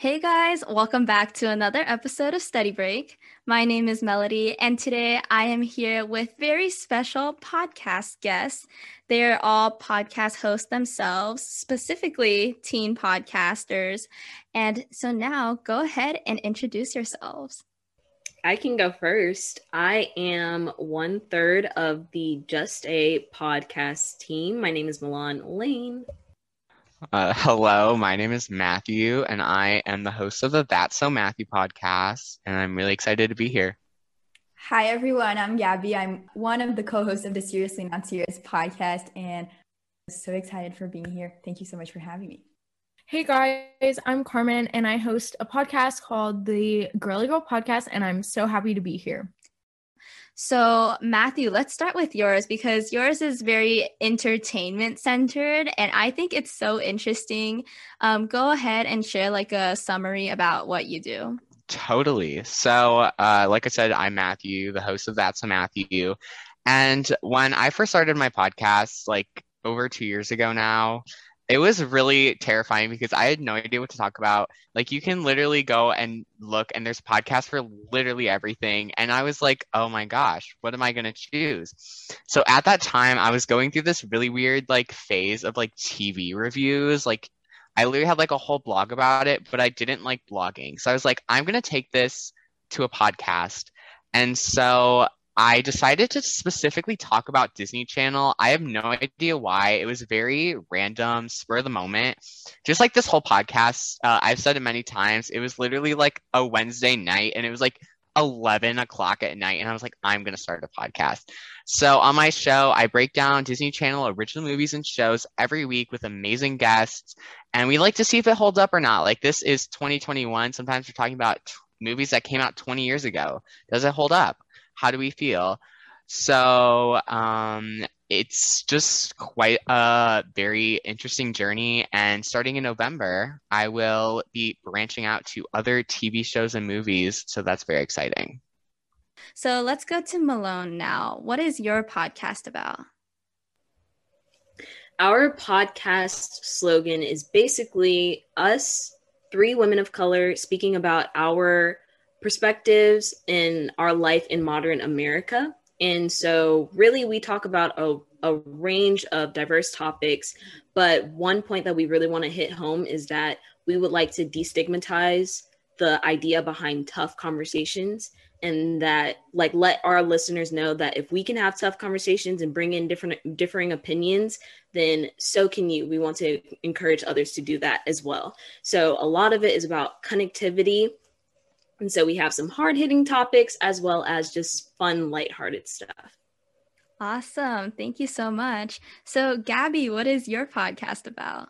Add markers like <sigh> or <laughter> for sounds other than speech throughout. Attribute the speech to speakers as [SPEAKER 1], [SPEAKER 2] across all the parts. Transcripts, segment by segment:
[SPEAKER 1] Hey guys, welcome back to another episode of Study Break. My name is Melody, and today I am here with very special podcast guests. They are all podcast hosts themselves, specifically teen podcasters. And so now go ahead and introduce yourselves.
[SPEAKER 2] I can go first. I am one third of the Just A podcast team. My name is Milan Lane.
[SPEAKER 3] Uh, <laughs> hello, my name is Matthew, and I am the host of the That's So Matthew podcast, and I'm really excited to be here.
[SPEAKER 4] Hi, everyone. I'm Gabby. I'm one of the co hosts of the Seriously Not Serious podcast, and I'm so excited for being here. Thank you so much for having me.
[SPEAKER 5] Hey guys, I'm Carmen, and I host a podcast called the Girly Girl Podcast, and I'm so happy to be here.
[SPEAKER 1] So, Matthew, let's start with yours because yours is very entertainment centered, and I think it's so interesting. Um, go ahead and share like a summary about what you do.
[SPEAKER 3] Totally. So, uh, like I said, I'm Matthew, the host of That's a Matthew. And when I first started my podcast, like over two years ago now, it was really terrifying because I had no idea what to talk about. Like you can literally go and look and there's podcasts for literally everything. And I was like, oh my gosh, what am I gonna choose? So at that time I was going through this really weird like phase of like TV reviews. Like I literally had like a whole blog about it, but I didn't like blogging. So I was like, I'm gonna take this to a podcast. And so I decided to specifically talk about Disney Channel. I have no idea why. It was very random, spur of the moment. Just like this whole podcast, uh, I've said it many times. It was literally like a Wednesday night, and it was like 11 o'clock at night, and I was like, I'm going to start a podcast. So on my show, I break down Disney Channel original movies and shows every week with amazing guests, and we like to see if it holds up or not. Like this is 2021. Sometimes we're talking about t- movies that came out 20 years ago. Does it hold up? How do we feel? So um, it's just quite a very interesting journey. And starting in November, I will be branching out to other TV shows and movies. So that's very exciting.
[SPEAKER 1] So let's go to Malone now. What is your podcast about?
[SPEAKER 2] Our podcast slogan is basically us, three women of color, speaking about our perspectives in our life in modern America. And so, really, we talk about a, a range of diverse topics. But one point that we really want to hit home is that we would like to destigmatize the idea behind tough conversations and that like let our listeners know that if we can have tough conversations and bring in different differing opinions then so can you we want to encourage others to do that as well so a lot of it is about connectivity and so we have some hard hitting topics as well as just fun, lighthearted stuff.
[SPEAKER 1] Awesome. Thank you so much. So, Gabby, what is your podcast about?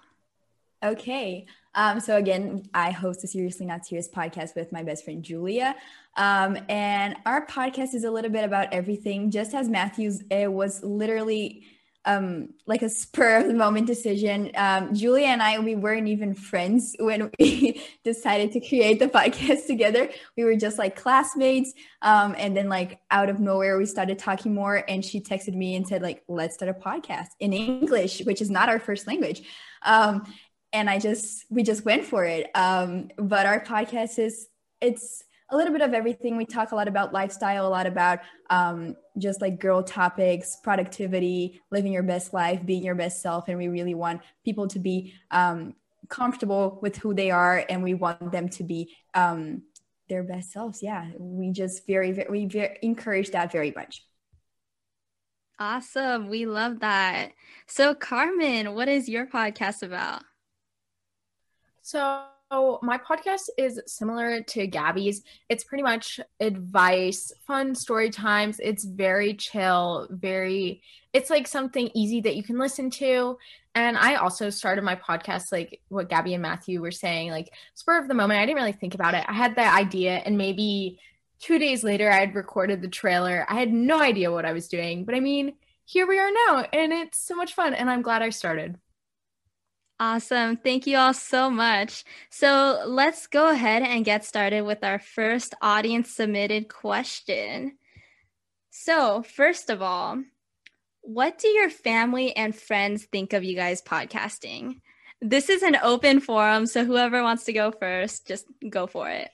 [SPEAKER 4] Okay. Um, so, again, I host a Seriously Not Serious podcast with my best friend Julia. Um, and our podcast is a little bit about everything, just as Matthew's, it was literally um, like a spur of the moment decision. Um, Julia and I, we weren't even friends when we <laughs> decided to create the podcast <laughs> together. We were just like classmates. Um, and then like out of nowhere, we started talking more and she texted me and said like, let's start a podcast in English, which is not our first language. Um, and I just, we just went for it. Um, but our podcast is, it's, a little bit of everything. We talk a lot about lifestyle, a lot about um, just like girl topics, productivity, living your best life, being your best self. And we really want people to be um, comfortable with who they are and we want them to be um, their best selves. Yeah, we just very, very, we very, encourage that very much.
[SPEAKER 1] Awesome. We love that. So, Carmen, what is your podcast about?
[SPEAKER 5] So, my podcast is similar to Gabby's. It's pretty much advice, fun story times. It's very chill, very it's like something easy that you can listen to. And I also started my podcast like what Gabby and Matthew were saying, like spur of the moment. I didn't really think about it. I had the idea and maybe 2 days later I had recorded the trailer. I had no idea what I was doing, but I mean, here we are now and it's so much fun and I'm glad I started.
[SPEAKER 1] Awesome. Thank you all so much. So let's go ahead and get started with our first audience submitted question. So, first of all, what do your family and friends think of you guys podcasting? This is an open forum, so whoever wants to go first, just go for it.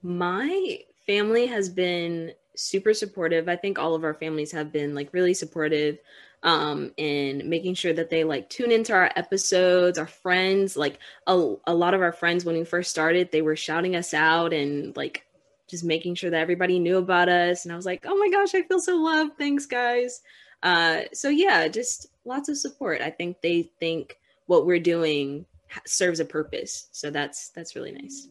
[SPEAKER 2] My family has been super supportive. I think all of our families have been like really supportive um, and making sure that they like tune into our episodes. Our friends, like a, a lot of our friends, when we first started, they were shouting us out and like just making sure that everybody knew about us. And I was like, oh my gosh, I feel so loved. Thanks, guys. Uh, so yeah, just lots of support. I think they think what we're doing serves a purpose. So that's that's really nice.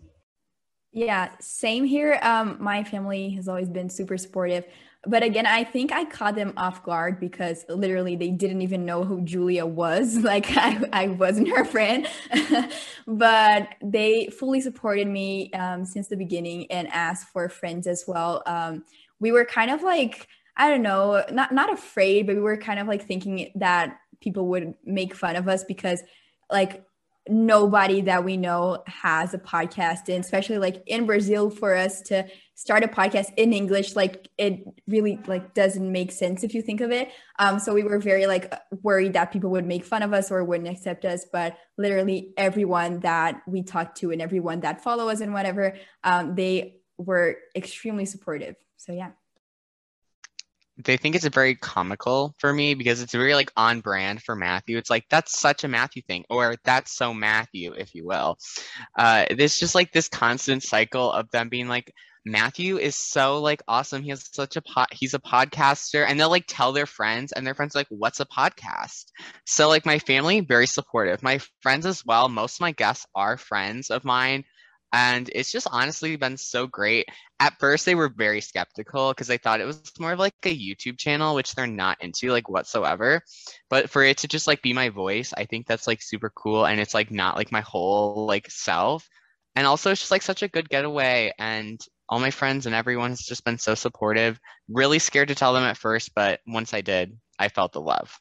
[SPEAKER 4] Yeah, same here. Um, my family has always been super supportive. But again, I think I caught them off guard because literally they didn't even know who Julia was. <laughs> Like I, I wasn't her friend, <laughs> but they fully supported me um, since the beginning and asked for friends as well. Um, we were kind of like, I don't know, not not afraid, but we were kind of like thinking that people would make fun of us because like nobody that we know has a podcast and especially like in brazil for us to start a podcast in english like it really like doesn't make sense if you think of it um so we were very like worried that people would make fun of us or wouldn't accept us but literally everyone that we talked to and everyone that follow us and whatever um they were extremely supportive so yeah
[SPEAKER 3] they think it's very comical for me because it's very like on brand for Matthew. It's like that's such a Matthew thing, or that's so Matthew, if you will. Uh, it's just like this constant cycle of them being like, Matthew is so like awesome. He has such a pot. He's a podcaster, and they'll like tell their friends, and their friends like, "What's a podcast?" So like my family very supportive. My friends as well. Most of my guests are friends of mine and it's just honestly been so great. At first, they were very skeptical because they thought it was more of like a YouTube channel, which they're not into like whatsoever. But for it to just like be my voice, I think that's like super cool, and it's like not like my whole like self. And also, it's just like such a good getaway, and all my friends and everyone's just been so supportive. Really scared to tell them at first, but once I did, I felt the love.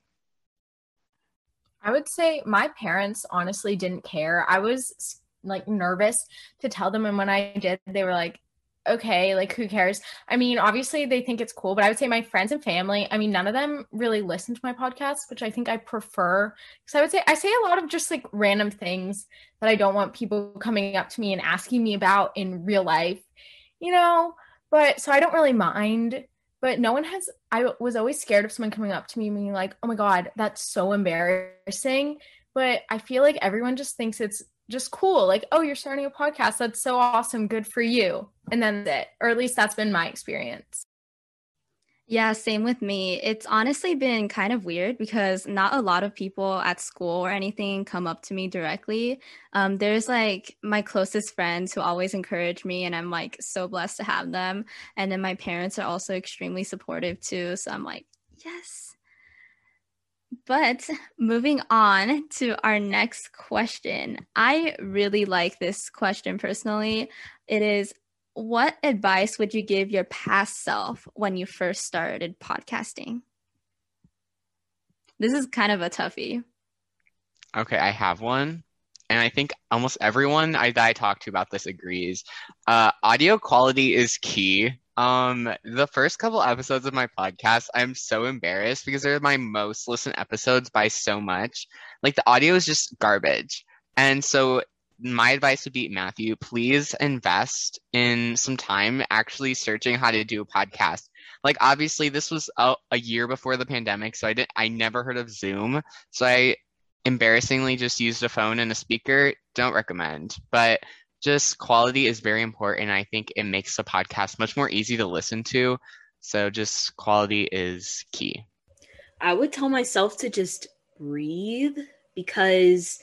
[SPEAKER 5] I would say my parents honestly didn't care. I was like nervous to tell them and when I did they were like okay like who cares I mean obviously they think it's cool but I would say my friends and family I mean none of them really listen to my podcast which I think I prefer because I would say I say a lot of just like random things that I don't want people coming up to me and asking me about in real life you know but so I don't really mind but no one has I was always scared of someone coming up to me and being like oh my god that's so embarrassing but I feel like everyone just thinks it's just cool. Like, oh, you're starting a podcast. That's so awesome. Good for you. And then it, or at least that's been my experience.
[SPEAKER 1] Yeah, same with me. It's honestly been kind of weird because not a lot of people at school or anything come up to me directly. Um, there's like my closest friends who always encourage me, and I'm like so blessed to have them. And then my parents are also extremely supportive too. So I'm like, yes, but moving on to our next question. I really like this question personally. It is What advice would you give your past self when you first started podcasting? This is kind of a toughie.
[SPEAKER 3] Okay, I have one. And I think almost everyone I, that I talk to about this agrees. Uh, audio quality is key um, the first couple episodes of my podcast, I'm so embarrassed because they're my most listened episodes by so much. Like the audio is just garbage. And so my advice would be Matthew, please invest in some time actually searching how to do a podcast. Like obviously this was a, a year before the pandemic, so I didn't I never heard of Zoom. So I embarrassingly just used a phone and a speaker. Don't recommend. But just quality is very important. I think it makes the podcast much more easy to listen to. So just quality is key.
[SPEAKER 2] I would tell myself to just breathe because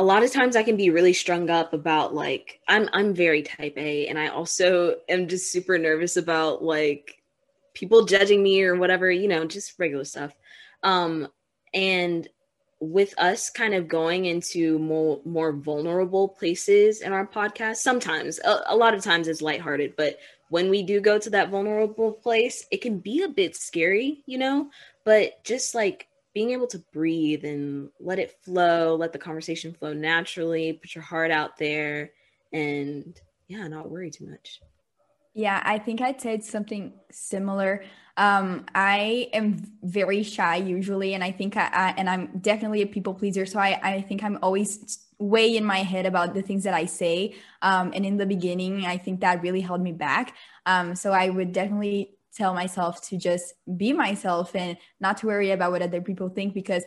[SPEAKER 2] a lot of times I can be really strung up about like I'm I'm very type A and I also am just super nervous about like people judging me or whatever, you know, just regular stuff. Um and with us kind of going into more more vulnerable places in our podcast sometimes a, a lot of times it's lighthearted but when we do go to that vulnerable place it can be a bit scary you know but just like being able to breathe and let it flow let the conversation flow naturally put your heart out there and yeah not worry too much
[SPEAKER 4] yeah i think i'd say it's something similar um, I am very shy usually, and I think I, I, and I'm definitely a people pleaser. So I I think I'm always way in my head about the things that I say. Um, and in the beginning, I think that really held me back. Um, so I would definitely tell myself to just be myself and not to worry about what other people think because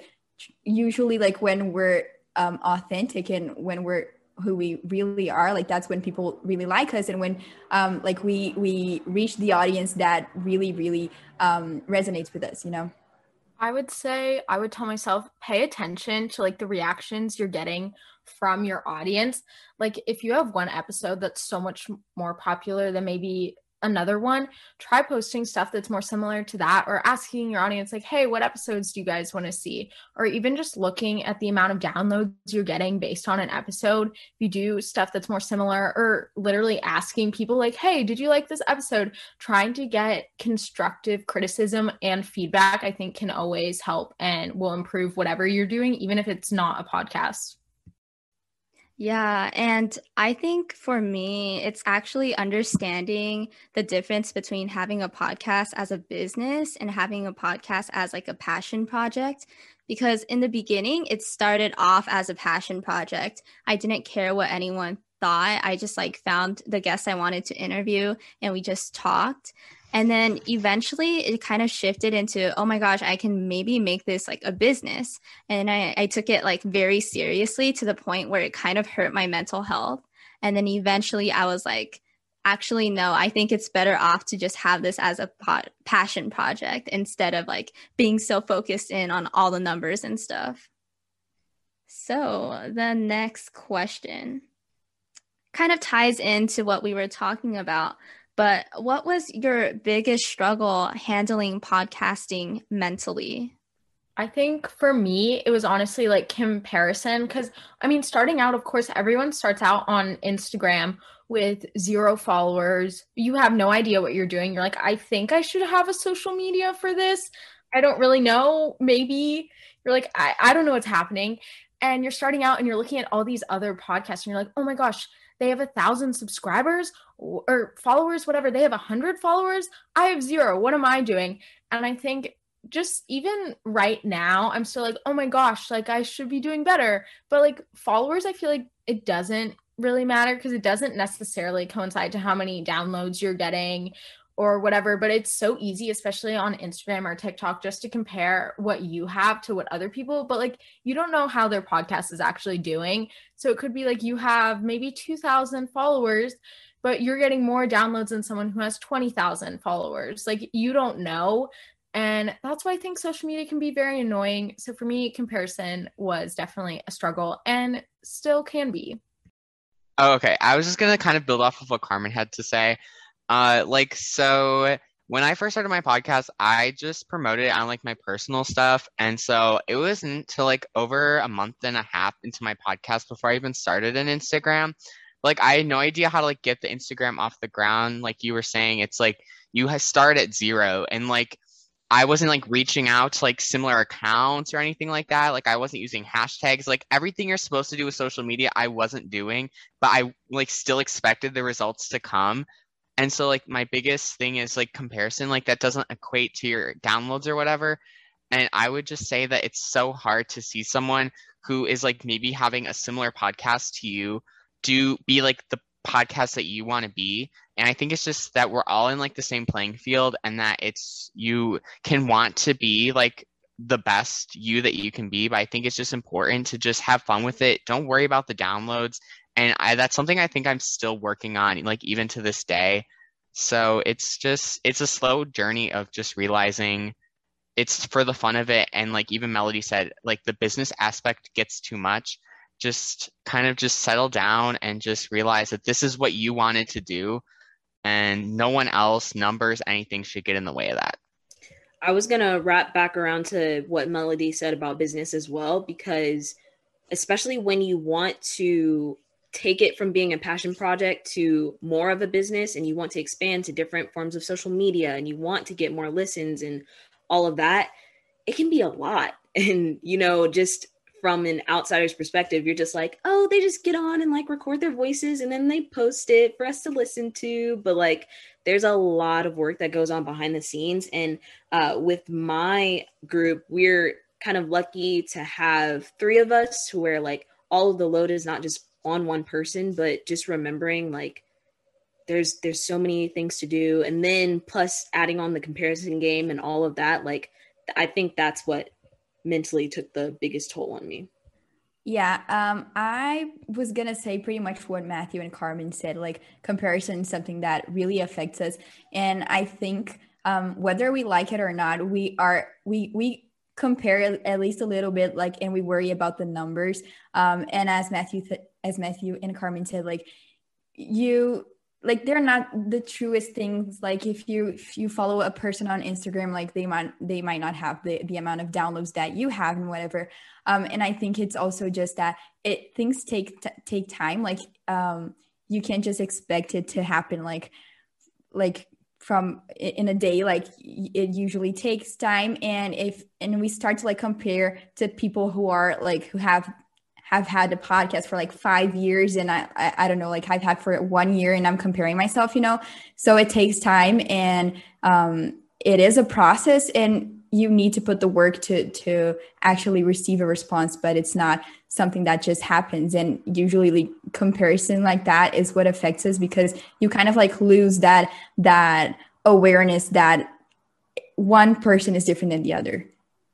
[SPEAKER 4] usually like when we're um, authentic and when we're who we really are like that's when people really like us. And when um like we we reach the audience that really really um resonates with us you know?
[SPEAKER 5] I would say i would tell myself pay attention to like the reactions you're getting from your audience. Like if you have one episode that's so much more popular than maybe another one, try posting stuff that's more similar to that or asking your audience, like, hey, what episodes do you guys want to see? Or even just looking at the amount of downloads you're getting based on an episode. If you do stuff that's more similar, or literally asking people, like, hey, did you like this episode? Trying to get constructive criticism and feedback, I think, can always help and will improve whatever you're doing, even if it's not a podcast.
[SPEAKER 1] Yeah. And I think for me, it's actually understanding the difference between having a podcast as a business and having a podcast as like a passion project. Because in the beginning, it started off as a passion project. I didn't care what anyone thought. I just like found the guests I wanted to interview and we just talked. And then eventually it kind of shifted into, oh my gosh, I can maybe make this like a business. And I, I took it like very seriously to the point where it kind of hurt my mental health. And then eventually I was like, actually, no, I think it's better off to just have this as a pot- passion project instead of like being so focused in on all the numbers and stuff. So the next question kind of ties into what we were talking about but what was your biggest struggle handling podcasting mentally?
[SPEAKER 5] I think for me, it was honestly like comparison. Cause I mean, starting out, of course, everyone starts out on Instagram with zero followers. You have no idea what you're doing. You're like, I think I should have a social media for this. I don't really know. Maybe you're like, I, I don't know what's happening. And you're starting out and you're looking at all these other podcasts and you're like, oh my gosh, they have a thousand subscribers or followers, whatever. They have a hundred followers. I have zero. What am I doing? And I think just even right now, I'm still like, oh my gosh, like I should be doing better. But like followers, I feel like it doesn't really matter because it doesn't necessarily coincide to how many downloads you're getting or whatever but it's so easy especially on Instagram or TikTok just to compare what you have to what other people but like you don't know how their podcast is actually doing so it could be like you have maybe 2000 followers but you're getting more downloads than someone who has 20,000 followers. Like you don't know. And that's why I think social media can be very annoying. So for me comparison was definitely a struggle and still can be.
[SPEAKER 3] Oh, okay. I was just going to kind of build off of what Carmen had to say. Uh, like so when I first started my podcast, I just promoted it on like my personal stuff. And so it wasn't until like over a month and a half into my podcast before I even started an Instagram. Like I had no idea how to like get the Instagram off the ground. Like you were saying, it's like you start at zero and like I wasn't like reaching out to like similar accounts or anything like that. Like I wasn't using hashtags. Like everything you're supposed to do with social media, I wasn't doing, but I like still expected the results to come and so like my biggest thing is like comparison like that doesn't equate to your downloads or whatever and i would just say that it's so hard to see someone who is like maybe having a similar podcast to you do be like the podcast that you want to be. And i think it's just that we're all in like the same playing field and that it's you can want to be like the best you that you can be. But i think it's just important to just have fun with it. Don't worry about the downloads. And I, that's something I think I'm still working on, like even to this day. So it's just it's a slow journey of just realizing it's for the fun of it, and like even Melody said, like the business aspect gets too much. Just kind of just settle down and just realize that this is what you wanted to do and no one else numbers anything should get in the way of that.
[SPEAKER 2] I was going to wrap back around to what melody said about business as well because especially when you want to take it from being a passion project to more of a business and you want to expand to different forms of social media and you want to get more listens and all of that it can be a lot. <laughs> And you know just from an outsider's perspective you're just like oh they just get on and like record their voices and then they post it for us to listen to. But like there's a lot of work that goes on behind the scenes. And uh, with my group we're kind of lucky to have three of us where like all of the load is not just on one person but just remembering like there's there's so many things to do. And then plus adding on the comparison game and all of that like i think that's what mentally took the biggest toll on me.
[SPEAKER 4] Yeah um i was gonna say pretty much what matthew and carmen said like comparison is something that really affects us. And i think um whether we like it or not we are we we compare at least a little bit like and we worry about the numbers. Um and as matthew th- as matthew and carmen said like you like they're not the truest things. Like if you if you follow a person on instagram like they might they might not have the, the amount of downloads that you have and whatever. Um and i think it's also just that it things take t- take time. Like um you can't just expect it to happen like like from in a day. Like it usually takes time. And if and we start to like compare to people who are like who have have had a podcast for like five years and I, I, I don't know like i've had for one year and i'm comparing myself you know? So it takes time and um it is a process and you need to put the work to to actually receive a response but it's not something that just happens. And usually like, comparison like that is what affects us because you kind of like lose that that awareness that one person is different than the other.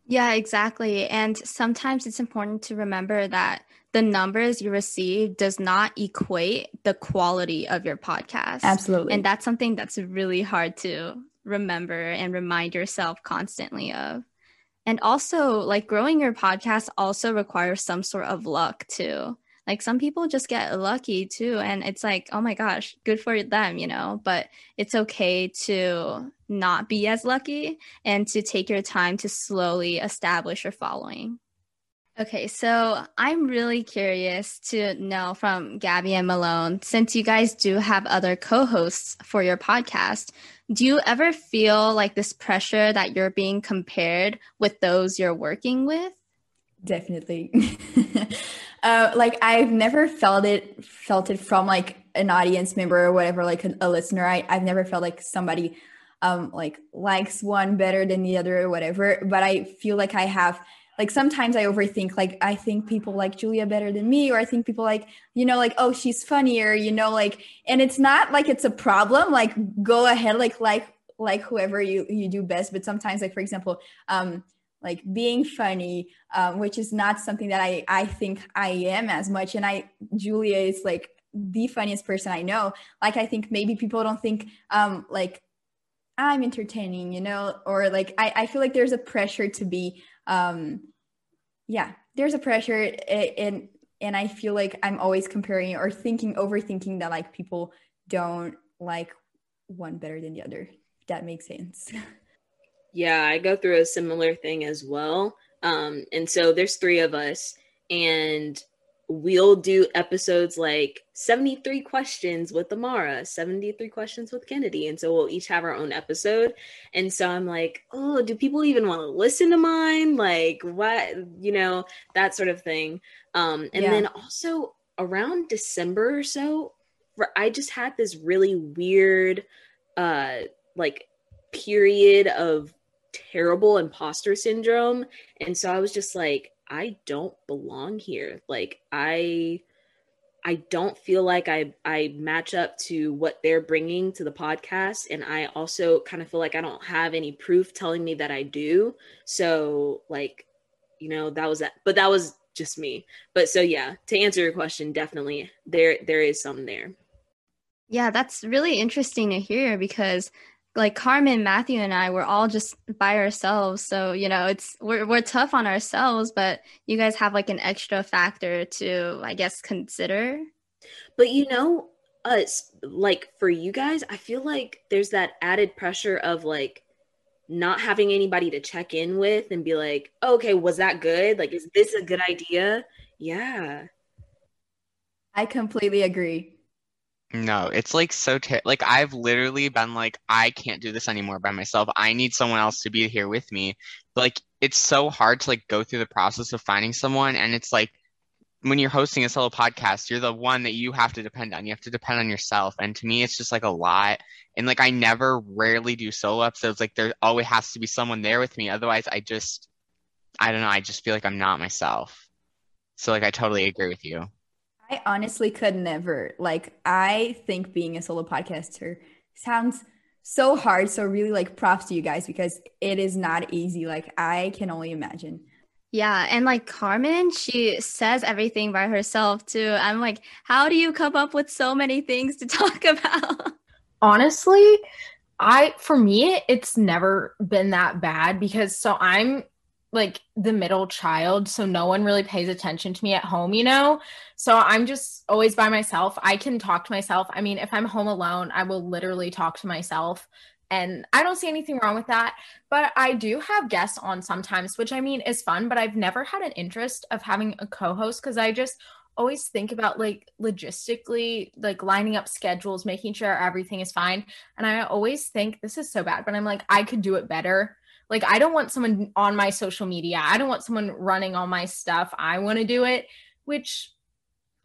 [SPEAKER 1] Yeah exactly. And sometimes it's important to remember that the numbers you receive does not equate the quality of your podcast
[SPEAKER 4] absolutely
[SPEAKER 1] and that's something that's really hard to remember and remind yourself constantly of and also, like growing your podcast also requires some sort of luck too. Like some people just get lucky too. And it's like, oh my gosh, good for them, you know? But it's okay to not be as lucky and to take your time to slowly establish your following. Okay, so I'm really curious to know from Gabby and Malone, since you guys do have other co hosts for your podcast, do you ever feel like this pressure that you're being compared with those you're working with?
[SPEAKER 4] Definitely. <laughs> uh, like I've never felt it felt it from like an audience member or whatever, like a, a listener. I, I've never felt like somebody um like likes one better than the other or whatever. But I feel like I have like sometimes I overthink, like I think people like Julia better than me, or I think people like, you know, like, oh, she's funnier, you know, like, and it's not like it's a problem. Like, go ahead, like, like, like whoever you you do best. But sometimes, like, for example, um, like being funny, um, which is not something that I I think I am as much. And I Julia is like the funniest person I know. Like, I think maybe people don't think um like I'm entertaining, you know, or like I, I feel like there's a pressure to be um yeah there's a pressure and and i feel like i'm always comparing or thinking overthinking that like people don't like one better than the other. That makes sense. <laughs>
[SPEAKER 2] Yeah i go through a similar thing as well. Um and so there's three of us and we'll do episodes like 73 questions with Amara, 73 questions with Kennedy. And so we'll each have our own episode. And so I'm like, oh, do people even want to listen to mine? Like, what, you know, that sort of thing. Um, and yeah. then also around December or so, I just had this really weird, uh, like, period of terrible imposter syndrome. And so I was just like, I don't belong here. Like I I don't feel like I I match up to what they're bringing to the podcast and I also kind of feel like I don't have any proof telling me that I do. So like you know that was that but that was just me. But so yeah, to answer your question definitely there there is some there.
[SPEAKER 1] Yeah, that's really interesting to hear because like Carmen, Matthew, and I, we're all just by ourselves. So, you know, it's we're we're tough on ourselves, but you guys have like an extra factor to, I guess, consider.
[SPEAKER 2] But you know, us like for you guys, I feel like there's that added pressure of like not having anybody to check in with and be like, oh, okay, was that good? Like, is this a good idea? Yeah.
[SPEAKER 4] I completely agree.
[SPEAKER 3] No, it's like so ter- like I've literally been like I can't do this anymore by myself. I need someone else to be here with me. Like it's so hard to like go through the process of finding someone and it's like when you're hosting a solo podcast, you're the one that you have to depend on. You have to depend on yourself. And to me it's just like a lot. And like I never rarely do solo episodes. Like there always has to be someone there with me. Otherwise I just I don't know, I just feel like I'm not myself. So like I totally agree with you.
[SPEAKER 4] I honestly could never. Like, I think being a solo podcaster sounds so hard. So, really, like, props to you guys because it is not easy. Like, I can only imagine.
[SPEAKER 1] Yeah. And like Carmen, she says everything by herself too. I'm like, how do you come up with so many things to <laughs> talk about?
[SPEAKER 5] Honestly, I, for me, it's never been that bad because so I'm like the middle child so no one really pays attention to me at home you know? So i'm just always by myself. I can talk to myself. I mean if i'm home alone i will literally talk to myself and i don't see anything wrong with that. But i do have guests on sometimes which i mean is fun but i've never had an interest of having a co-host because i just always think about like logistically like lining up schedules making sure everything is fine. And i always think this is so bad but i'm like i could do it better like, I don't want someone on my social media. I don't want someone running all my stuff. I want to do it, which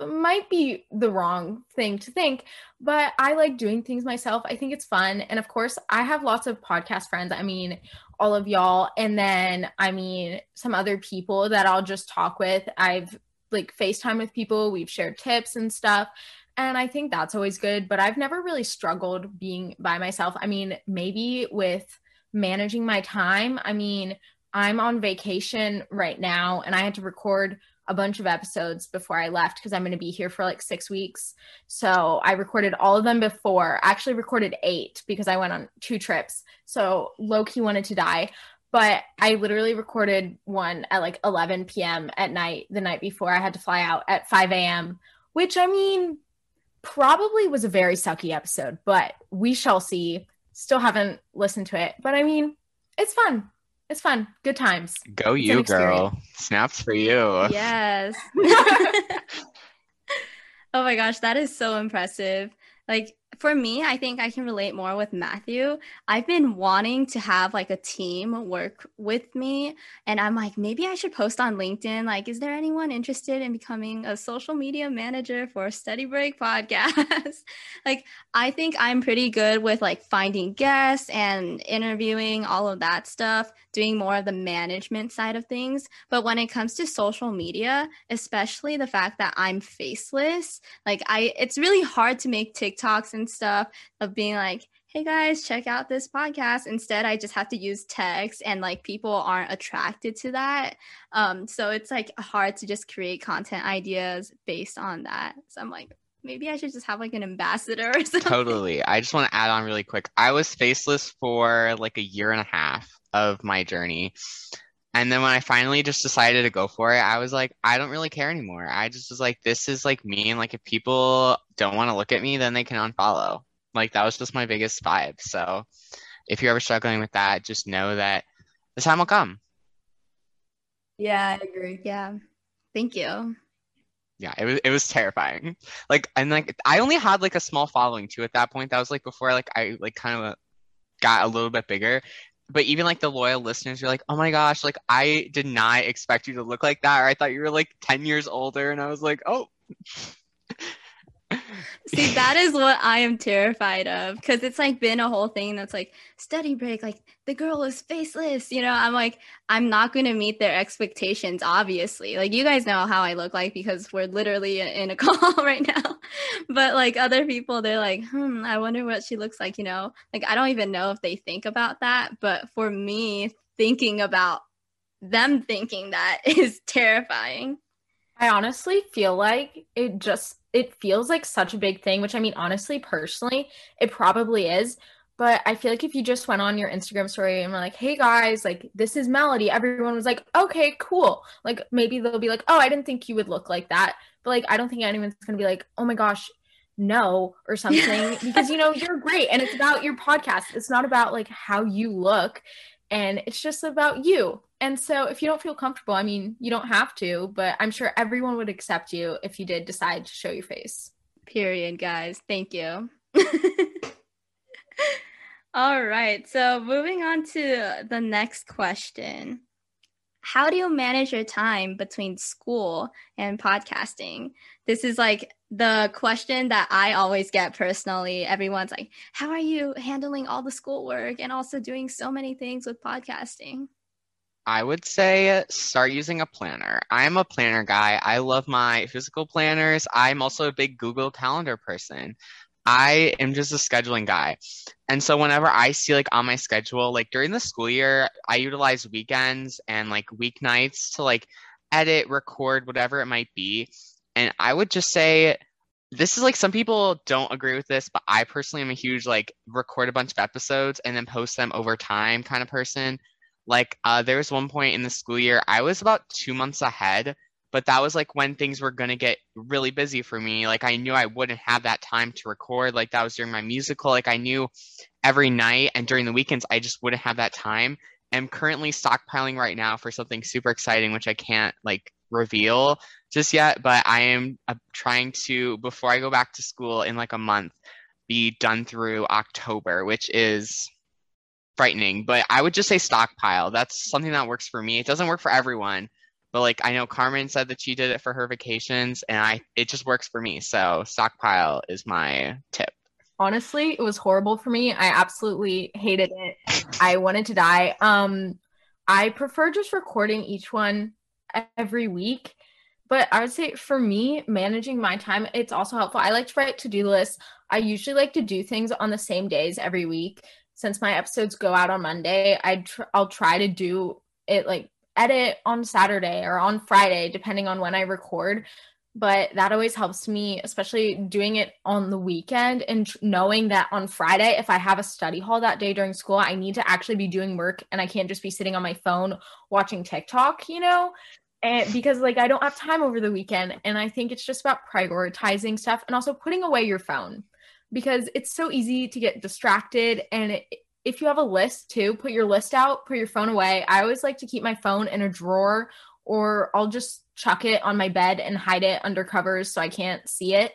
[SPEAKER 5] might be the wrong thing to think, but I like doing things myself. I think it's fun. And of course, I have lots of podcast friends. I mean, all of y'all. And then, I mean, some other people that I'll just talk with. I've like FaceTime with people, we've shared tips and stuff. And I think that's always good. But I've never really struggled being by myself. I mean, maybe with managing my time. I mean, I'm on vacation right now and I had to record a bunch of episodes before I left because I'm going to be here for like six weeks. So I recorded all of them before. I actually recorded eight because I went on two trips. So lowkey wanted to die. But I literally recorded one at like 11 p.m. at night the night before I had to fly out at 5 a.m., which I mean, probably was a very sucky episode, but we shall see. Still haven't listened to it, but I mean, it's fun. It's fun. Good times.
[SPEAKER 3] Go
[SPEAKER 5] It's
[SPEAKER 3] you, girl. Snaps for you.
[SPEAKER 1] Yes. <laughs> <laughs> oh my gosh, that is so impressive. Like for me, I think I can relate more with Matthew. I've been wanting to have like a team work with me. And I'm like, maybe I should post on LinkedIn. Like, is there anyone interested in becoming a social media manager for Study Break podcast? <laughs> like, I think I'm pretty good with like finding guests and interviewing, all of that stuff, doing more of the management side of things. But when it comes to social media, especially the fact that I'm faceless, like I it's really hard to make TikToks and stuff of being like, hey guys, check out this podcast. Instead, I just have to use text and like people aren't attracted to that. Um, so it's like hard to just create content ideas based on that. So I'm like, maybe I should just have like an ambassador or <laughs> something.
[SPEAKER 3] Totally. I just want to add on really quick. I was faceless for like a year and a half of my journey. And then when I finally just decided to go for it, I was like, I don't really care anymore. I just was like, this is like me. And like, if people don't want to look at me, then they can unfollow. Like, that was just my biggest vibe. So if you're ever struggling with that, just know that the time will come.
[SPEAKER 4] Yeah, I agree.
[SPEAKER 1] Yeah. Thank you.
[SPEAKER 3] Yeah, it was it was terrifying. Like and like I only had like a small following too at that point. That was like before like I like kind of got a little bit bigger but even like the loyal listeners are like, oh my gosh, like I did not expect you to look like that, or I thought you were like 10 years older. And I was like, oh.
[SPEAKER 1] See, that is what I am terrified of because it's like been a whole thing that's like study break, like the girl is faceless. You know, I'm like, I'm not going to meet their expectations, obviously. Like, you guys know how I look like because we're literally in a <laughs> call right now. But like other people, they're like, hmm, I wonder what she looks like. You know, like I don't even know if they think about that. But for me, thinking about them thinking that <laughs> is terrifying.
[SPEAKER 5] I honestly feel like it just it feels like such a big thing, which I mean honestly personally, it probably is, But I feel like if you just went on your Instagram story and were like, hey guys, like this is Melody, everyone was like, okay, cool. Like maybe they'll be like, oh, I didn't think you would look like that. But like, I don't think anyone's gonna be like, oh my gosh, no, or <laughs> something. because you know, you're great. And it's about your podcast. It's not about like how you look. And it's just about you. And so if you don't feel comfortable, I mean, you don't have to, but I'm sure everyone would accept you if you did decide to show your face.
[SPEAKER 1] Period, guys. Thank you. <laughs> All right. So moving on to the next question. How do you manage your time between school and podcasting? This is like the question that I always get personally. Everyone's like, How are you handling all the schoolwork and also doing so many things with podcasting?
[SPEAKER 3] I would say start using a planner. I'm a planner guy. I love my physical planners. I'm also a big Google Calendar person. I am just a scheduling guy. And so whenever I see like on my schedule, like during the school year, I utilize weekends and like weeknights to like edit, record, whatever it might be. And I would just say this is like some people don't agree with this, but I personally am a huge like record a bunch of episodes and then post them over time kind of person. Like uh, there was one point in the school year, I was about two months ahead but that was like when things were to get really busy for me. Like i knew i wouldn't have that time to record. Like that was during my musical. Like i knew every night and during the weekends i just wouldn't have that time. I'm currently stockpiling right now for something super exciting which i can't like reveal just yet but i am uh, trying to before i go back to school in like a month be done through october which is frightening but i would just say stockpile that's something that works for me it doesn't work for everyone but like I know Carmen said that she did it for her vacations and I it just works for me. So stockpile is my tip.
[SPEAKER 5] Honestly, it was horrible for me. I absolutely hated it. I wanted to die. Um I prefer just recording each one every week. But I would say for me, managing my time, it's also helpful. I like to write to do lists. I usually like to do things on the same days every week. Since my episodes go out on Monday, I tr- I'll try to do it like edit on Saturday or on Friday, depending on when I record. But that always helps me, especially doing it on the weekend and knowing that on Friday, if I have a study hall that day during school, I need to actually be doing work and I can't just be sitting on my phone watching TikTok, you know? And because like I don't have time over the weekend. And I think it's just about prioritizing stuff and also putting away your phone because it's so easy to get distracted and it, if you have a list too, put your list out, put your phone away. I always like to keep my phone in a drawer or I'll just chuck it on my bed and hide it under covers so I can't see it.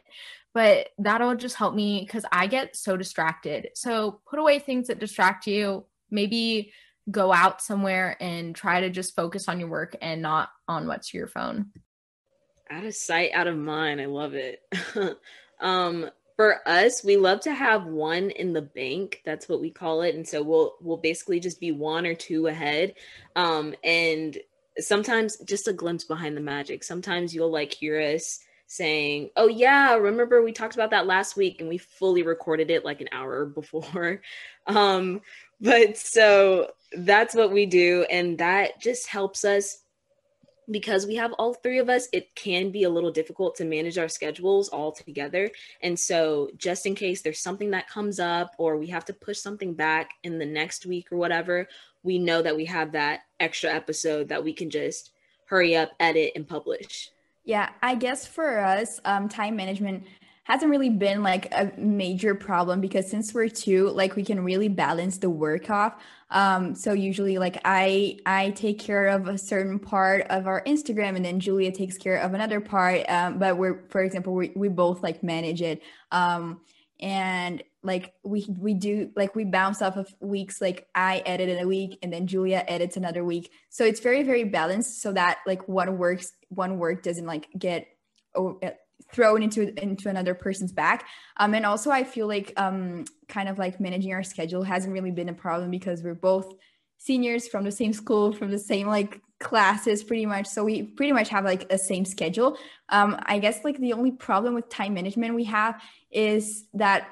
[SPEAKER 5] But that'll just help me because I get so distracted. So put away things that distract you. Maybe go out somewhere and try to just focus on your work and not on what's your phone.
[SPEAKER 2] Out of sight, out of mind. I love it. <laughs> um, for us, we love to have one in the bank. That's what we call it. And so we'll we'll basically just be one or two ahead. Um, and sometimes just a glimpse behind the magic. Sometimes you'll like hear us saying, "Oh yeah, remember we talked about that last week and we fully recorded it like an hour <laughs> before." um, but so that's what we do and that just helps us because we have all three of us, it can be a little difficult to manage our schedules all together. And so, just in case there's something that comes up or we have to push something back in the next week or whatever, we know that we have that extra episode that we can just hurry up, edit, and publish.
[SPEAKER 4] Yeah, I guess for us, um, time management hasn't really been like a major problem because since we're two, like we can really balance the work off. Um, so usually like I I take care of a certain part of our Instagram and then Julia takes care of another part. Um, but we're for example, we, we both like manage it. Um, and like we we do like we bounce off of weeks like i edit in a week and then julia edits another week so it's very very balanced so that like one works one work doesn't like get thrown into into another person's back. Um and also i feel like um kind of like managing our schedule hasn't really been a problem because we're both seniors from the same school from the same like classes pretty much. So we pretty much have like a same schedule. Um i guess like the only problem with time management we have is that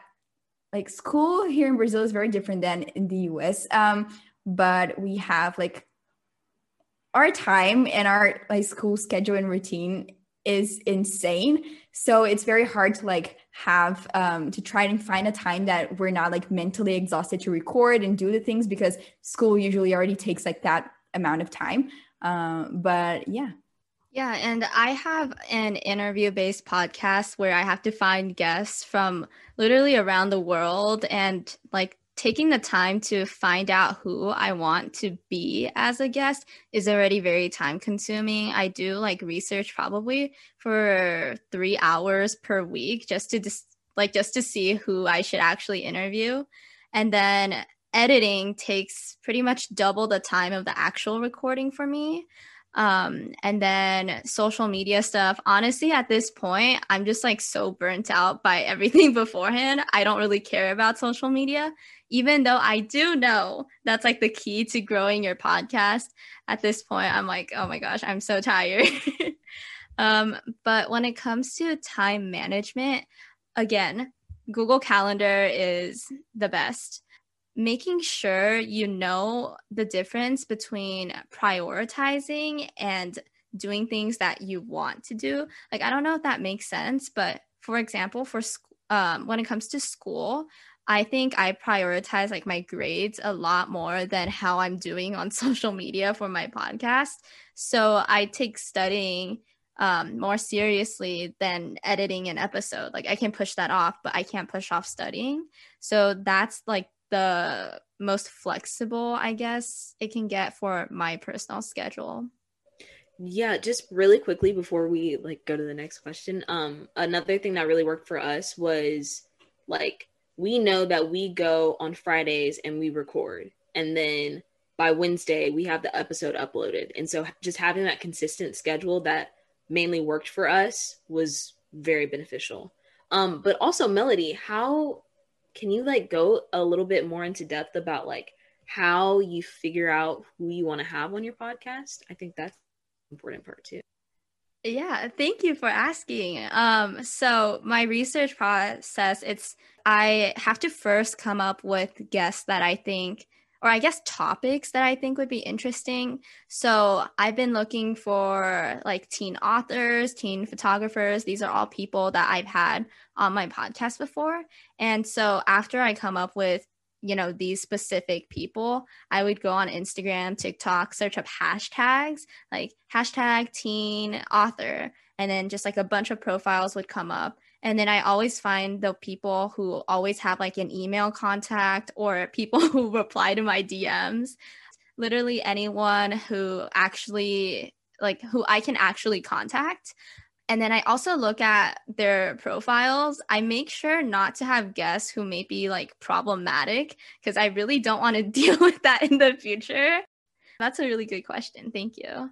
[SPEAKER 4] like school here in brazil is very different than in the us um but we have like our time and our like school schedule and routine is insane So it's very hard to like have um, to try and find a time that we're not like mentally exhausted to record and do the things because school usually already takes like that amount of time. Um, but yeah.
[SPEAKER 1] Yeah, and I have an interview based podcast where I have to find guests from literally around the world and like taking the time to find out who I want to be as a guest is already very time consuming. I do like research probably for 3 hours per week just to dis- like just to see who I should actually interview. And then editing takes pretty much double the time of the actual recording for me. Um, and then social media stuff. Honestly, at this point, I'm just like so burnt out by <laughs> everything beforehand. I don't really care about social media, even though I do know that's like the key to growing your podcast. At this point, I'm like, oh my gosh, I'm so tired. <laughs> um, but when it comes to time management, again, Google Calendar is the best making sure you know the difference between prioritizing and doing things that you want to do. Like, I don't know if that makes sense, but for example, for um, when it comes to school, I think I prioritize like my grades a lot more than how I'm doing on <laughs> social media for my podcast. So I take studying um, more seriously than editing an episode. Like I can push that off, but I can't push off studying. So that's like the most flexible, I guess, it can get for my personal schedule.
[SPEAKER 2] Yeah, just really quickly before we like go to the next question. Um another thing that really worked for us was like we know that we go on Fridays and we record and then by Wednesday we have the episode uploaded. And so just having that consistent schedule that mainly worked for us was very beneficial. Um but also Melody, how can you like go a little bit more into depth about like how you figure out who you want to have on your podcast? I think that's important part too.
[SPEAKER 1] Yeah, thank you for asking. Um, so my research process, it's I have to first come up with guests that I think or I guess topics that I think would be interesting. So I've been looking for like teen authors, teen photographers. These are all people that I've had on my podcast before. And so after I come up with you know these specific people i would go on instagram tiktok search up hashtags like hashtag teen author and then just like a bunch of profiles would come up and then I always find the people who always have like an email contact or people <laughs> who reply to my DMs. Literally anyone who actually, like, who I can actually contact. And then I also look at their profiles. I make sure not to have guests who may be like problematic because I really don't want to <laughs> deal with that in the future. That's a really good question. Thank you.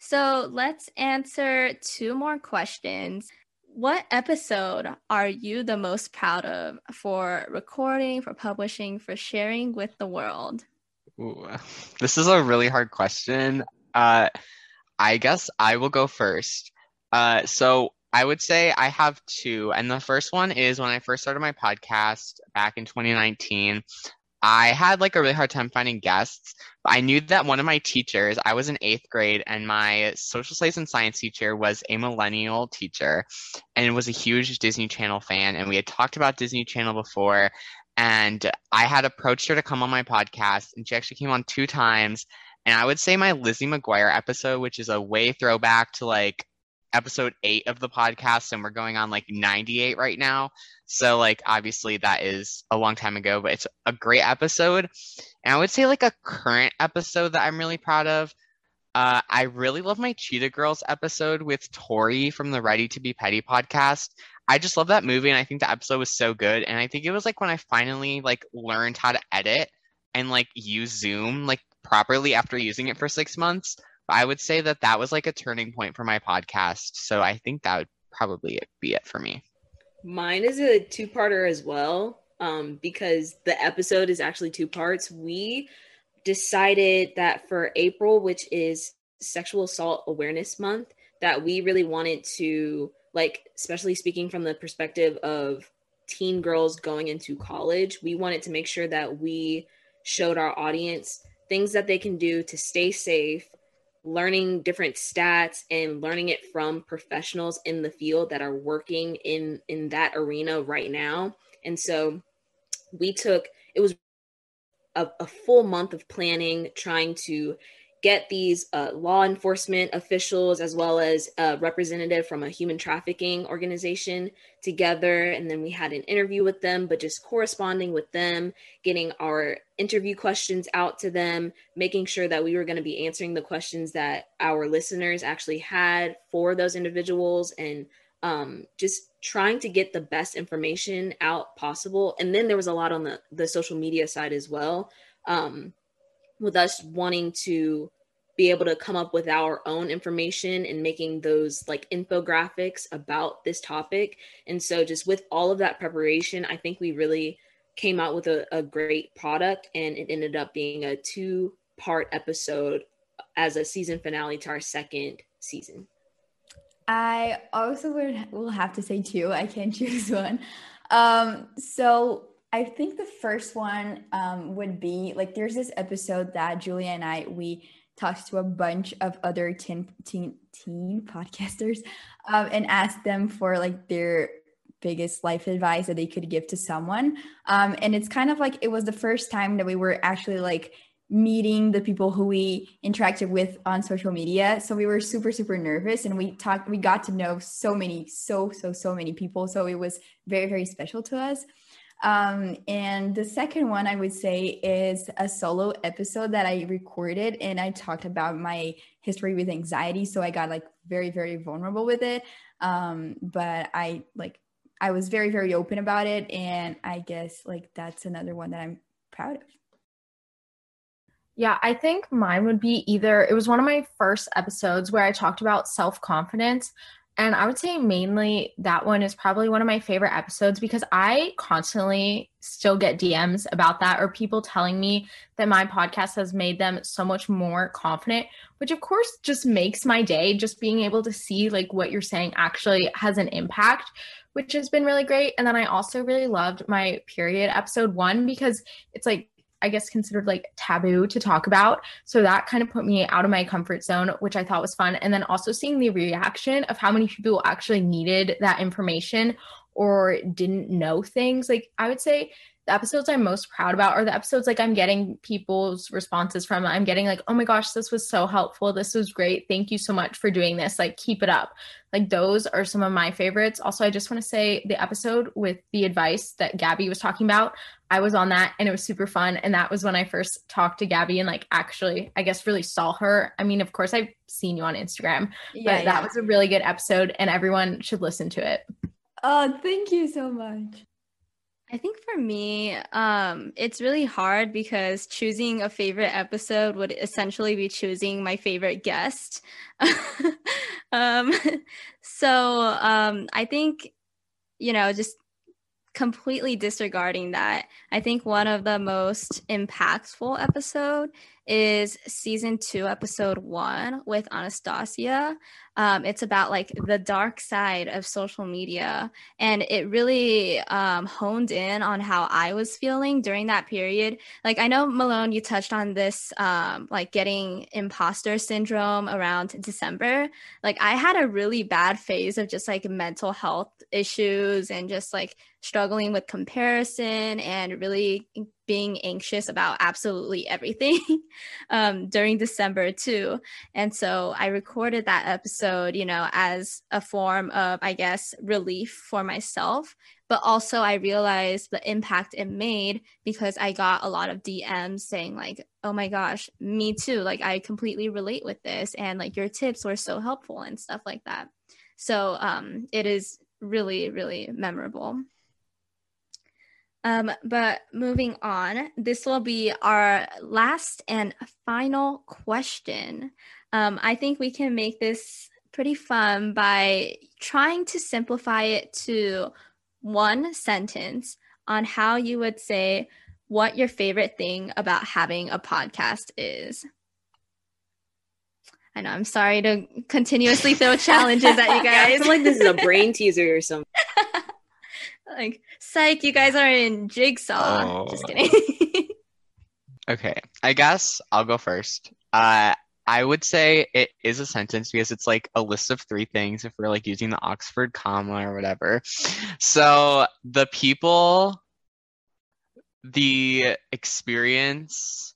[SPEAKER 1] So let's answer two more questions what episode are you the most proud of for recording, for publishing, for sharing with the world?
[SPEAKER 3] Ooh, <laughs> this is a really hard question. Uh, I guess I will go first. Uh, so I would say I have two. And the first one is when I first started my podcast back in 2019. I had like a really hard time finding guests. But I knew that one of my teachers, I was in eighth grade, and my social studies and science teacher was a millennial teacher and was a huge Disney Channel fan. And we had talked about Disney Channel before. And I had approached her to come on my podcast, and she actually came on two times. And I would say my Lizzie McGuire episode, which is a way throwback to like episode eight of the podcast, and we're going on like 98 right now. So, like, obviously, that is a long time ago, but it's a great episode. And I would say, like, a current episode that I'm really proud of. Uh, I really love my Cheetah Girls episode with Tori from the Ready to Be Petty podcast. I just love that movie, and I think the episode was so good. And I think it was like when I finally like learned how to edit and like use Zoom like properly after using it for six months. I would say that that was like a turning point for my podcast. So I think that would probably be it for me.
[SPEAKER 2] Mine is a two parter as well, um, because the episode is actually two parts. We decided that for April, which is Sexual Assault Awareness Month, that we really wanted to, like, especially speaking from the perspective of teen girls going into college, we wanted to make sure that we showed our audience things that they can do to stay safe learning different stats and learning it from professionals in the field that are working in in that arena right now. And so we took it was a, a full month of planning trying to get these uh, law enforcement officials as well as a representative from a human trafficking organization together. And then we had an interview with them but just corresponding with them getting our interview questions out to them making sure that we were going to be answering the questions that our listeners actually had for those individuals and um, just trying to get the best information out possible and then there was a lot on the, the social media side as well um, with us wanting to be able to come up with our own information and making those like infographics about this topic. And so, just with all of that preparation, I think we really came out with a, a great product and it ended up being a two part episode as a season finale to our second season.
[SPEAKER 4] I also would will have to say two. I can't <laughs> choose one. Um, so I think the first one um, would be like there's this episode that Julia and I we talked to a bunch of other teen teen, teen podcasters um, and asked them for like their biggest life advice that they could give to someone. Um, and it's kind of like it was the first time that we were actually like meeting the people who we interacted with on social media. So we were super, super nervous and we talked, we got to know so many, so, so, so many people. So it was very, very special to us. Um, and the second one I would say is a solo episode that I recorded and I talked about my history with anxiety. So I got like very, very vulnerable with it. Um, but I like, I was very, very open about it. And I guess like that's another one that I'm proud of.
[SPEAKER 5] Yeah, I think mine would be either it was one of my first episodes where I talked about self confidence, and I would say mainly that one is probably one of my favorite episodes because I constantly still get DMs about that or people telling me that my podcast has made them so much more confident, which of course just makes my day. Just being able to see like what you're saying actually has an impact, which has been really great. And then I also really loved my period episode one because it's like I guess considered like taboo to talk about. So that kind of put me out of my comfort zone, which I thought was fun. And then also seeing the reaction of how many people actually needed that information or didn't know things. Like I would say the episodes I'm most proud about are the episodes like I'm getting people's responses from. I'm getting like, oh my gosh, this was so helpful. This was great. Thank you so much for doing this. Like, keep it up. Like, those are some of my favorites. Also, I just want to say the episode with the advice that Gabby was talking about, I was on that and it was super fun. And that was when I first talked to Gabby and like actually, I guess, really saw her. I mean, of course, I've seen you on Instagram, yeah, but yeah. that was a really good episode and everyone should listen to it.
[SPEAKER 4] Oh, thank you so much.
[SPEAKER 1] I think for me, um, it's really hard because choosing a favorite episode would essentially be choosing my favorite guest. <laughs> um, <laughs> so um, I think, you know, just completely disregarding that, I think one of the most impactful episode is season two, episode one with Anastasia. Um, it's about like the dark side of social media. And it really um, honed in on how I was feeling during that period. Like, I know, Malone, you touched on this, um, like getting imposter syndrome around December. Like, I had a really bad phase of just like mental health issues and just like struggling with comparison and really being anxious about absolutely everything <laughs> um, during December too. And so I recorded that episode, you know, as a form of, I guess, relief for myself. But also, I realized the impact it made because I got a lot of DMs saying, like, oh my gosh, me too. Like, I completely relate with this. And like, your tips were so helpful and stuff like that. So um, it is really, really memorable. Um, but moving on, this will be our last and final question. Um, I think we can make this pretty fun by trying to simplify it to one sentence on how you would say what your favorite thing about having a podcast is. I know I'm sorry to continuously throw <laughs> challenges at you guys.
[SPEAKER 2] I feel like this is a brain teaser or something.
[SPEAKER 1] Like, psych, you guys are in Jigsaw. Oh. Just kidding. <laughs>
[SPEAKER 3] okay, I guess I'll go first. Uh, I would say it is a sentence because it's like a list of three things if we're like using the Oxford comma or whatever. So the people, the experience,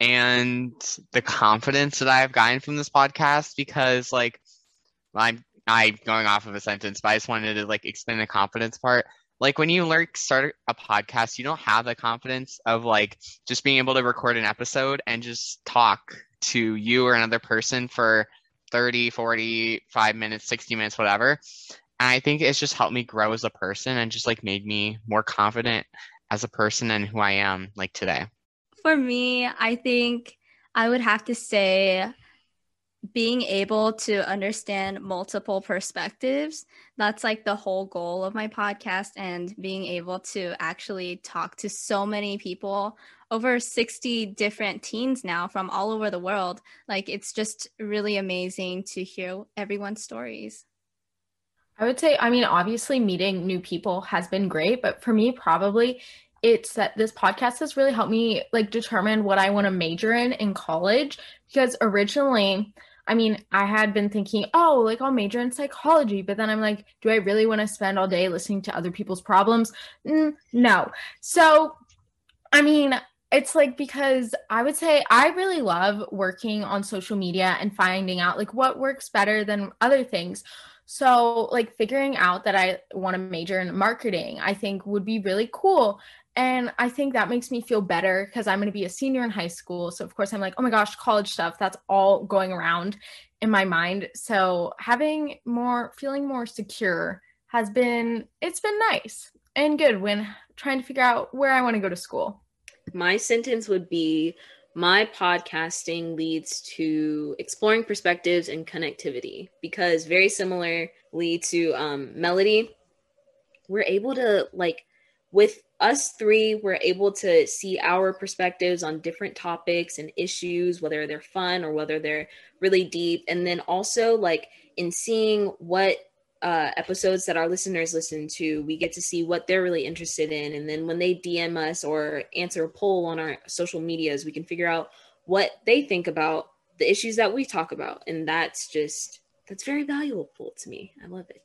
[SPEAKER 3] and the confidence that I've gotten from this podcast because like I'm I'm going off of a sentence, but I just wanted to like explain the confidence part. Like when you learn start a podcast you don't have the confidence of like just being able to record an episode and just talk to you or another person for 30 45 minutes 60 minutes whatever. And i think it's just helped me grow as a person and just like made me more confident as a person and who i am like today.
[SPEAKER 1] For me i think i would have to say being able to understand multiple perspectives that's like the whole goal of my podcast and being able to actually talk to so many people over 60 different teens now from all over the world. Like it's just really amazing to hear everyone's stories.
[SPEAKER 5] I would say i mean obviously meeting new people has been great but for me probably it's that this podcast has really helped me like determine what i want to major in in college because originally I mean, I had been thinking, oh, like I'll major in psychology, but then I'm like, do I really want to spend all day listening to other people's problems? Mm, no. So, I mean, it's like because I would say I really love working on social media and finding out like what works better than other things. So, like figuring out that I want to major in marketing, I think would be really cool. And I think that makes me feel better because I'm going to be a senior in high school. So, of course, I'm like, oh my gosh, college stuff, that's all going around in my mind. So, having more, feeling more secure has been, it's been nice and good when trying to figure out where I want to go to school.
[SPEAKER 2] My sentence would be my podcasting leads to exploring perspectives and connectivity because, very similarly to um, Melody, we're able to like with us three we're able to see our perspectives on different topics and issues, whether they're fun or whether they're really deep. And then also, like, in seeing what uh, episodes that our listeners listen to, we get to see what they're really interested in. And then when they DM us or answer a poll on our social medias, we can figure out what they think about the issues that we talk about. And that's just, that's very valuable to me. I love it.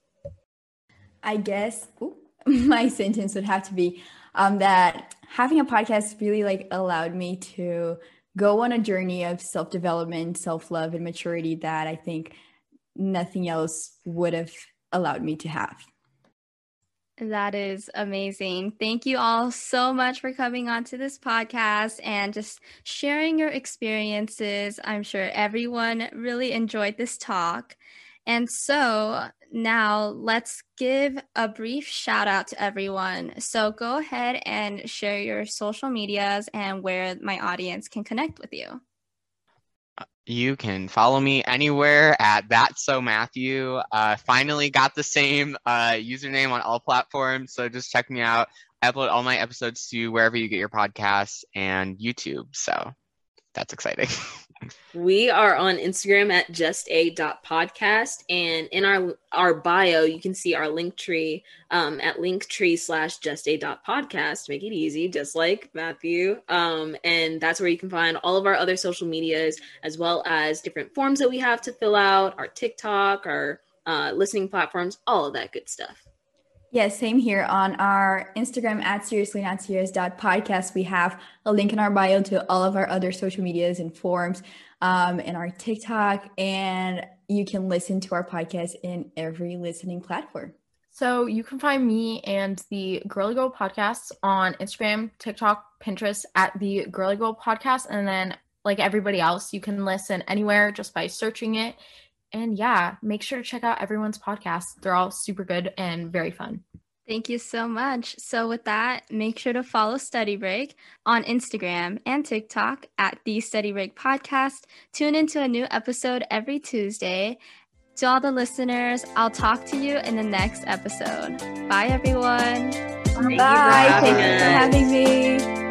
[SPEAKER 4] I guess. Ooh <laughs> my sentence would have to be um, that having a podcast really like allowed me to go on a journey of self-development self-love and maturity that i think nothing else would have allowed me to have
[SPEAKER 1] that is amazing. Thank you all so much for coming on to this podcast and just sharing your experiences. I'm sure everyone really enjoyed this talk. And so now let's give a brief shout out to everyone. So go ahead and share your social medias and where my audience can connect with you.
[SPEAKER 3] You can follow me anywhere at That's So Matthew. Uh, finally got the same uh, username on all platforms, so just check me out. I upload all my episodes to wherever you get your podcasts and YouTube. So that's exciting.
[SPEAKER 2] we are on Instagram at just a dot podcast, and in our our bio, you can see our link tree um, at linktree slash just a dot podcast. Make it easy, just like Matthew. Um, and that's where you can find all of our other social medias, as well as different forms that we have to fill out, our TikTok, our uh, listening platforms, all of that good stuff.
[SPEAKER 4] Yeah, same here on our Instagram at seriously not serious podcast. We have a link in our bio to all of our other social medias and forums, um, and our TikTok, and you can listen to our podcast in every listening platform.
[SPEAKER 5] So you can find me and the Girly Girl podcast on Instagram, TikTok, Pinterest at the Girly Girl podcast, and then like everybody else, you can listen anywhere just by searching it and yeah, make sure to check out everyone's podcasts. They're all super good and very fun.
[SPEAKER 1] Thank you so much. So, with that, make sure to follow Study Break on Instagram and TikTok at the Study Break Podcast. Tune into a new episode every Tuesday. To all the listeners, I'll talk to you in the next episode. Bye, everyone.
[SPEAKER 4] Bye. Thank you for having me.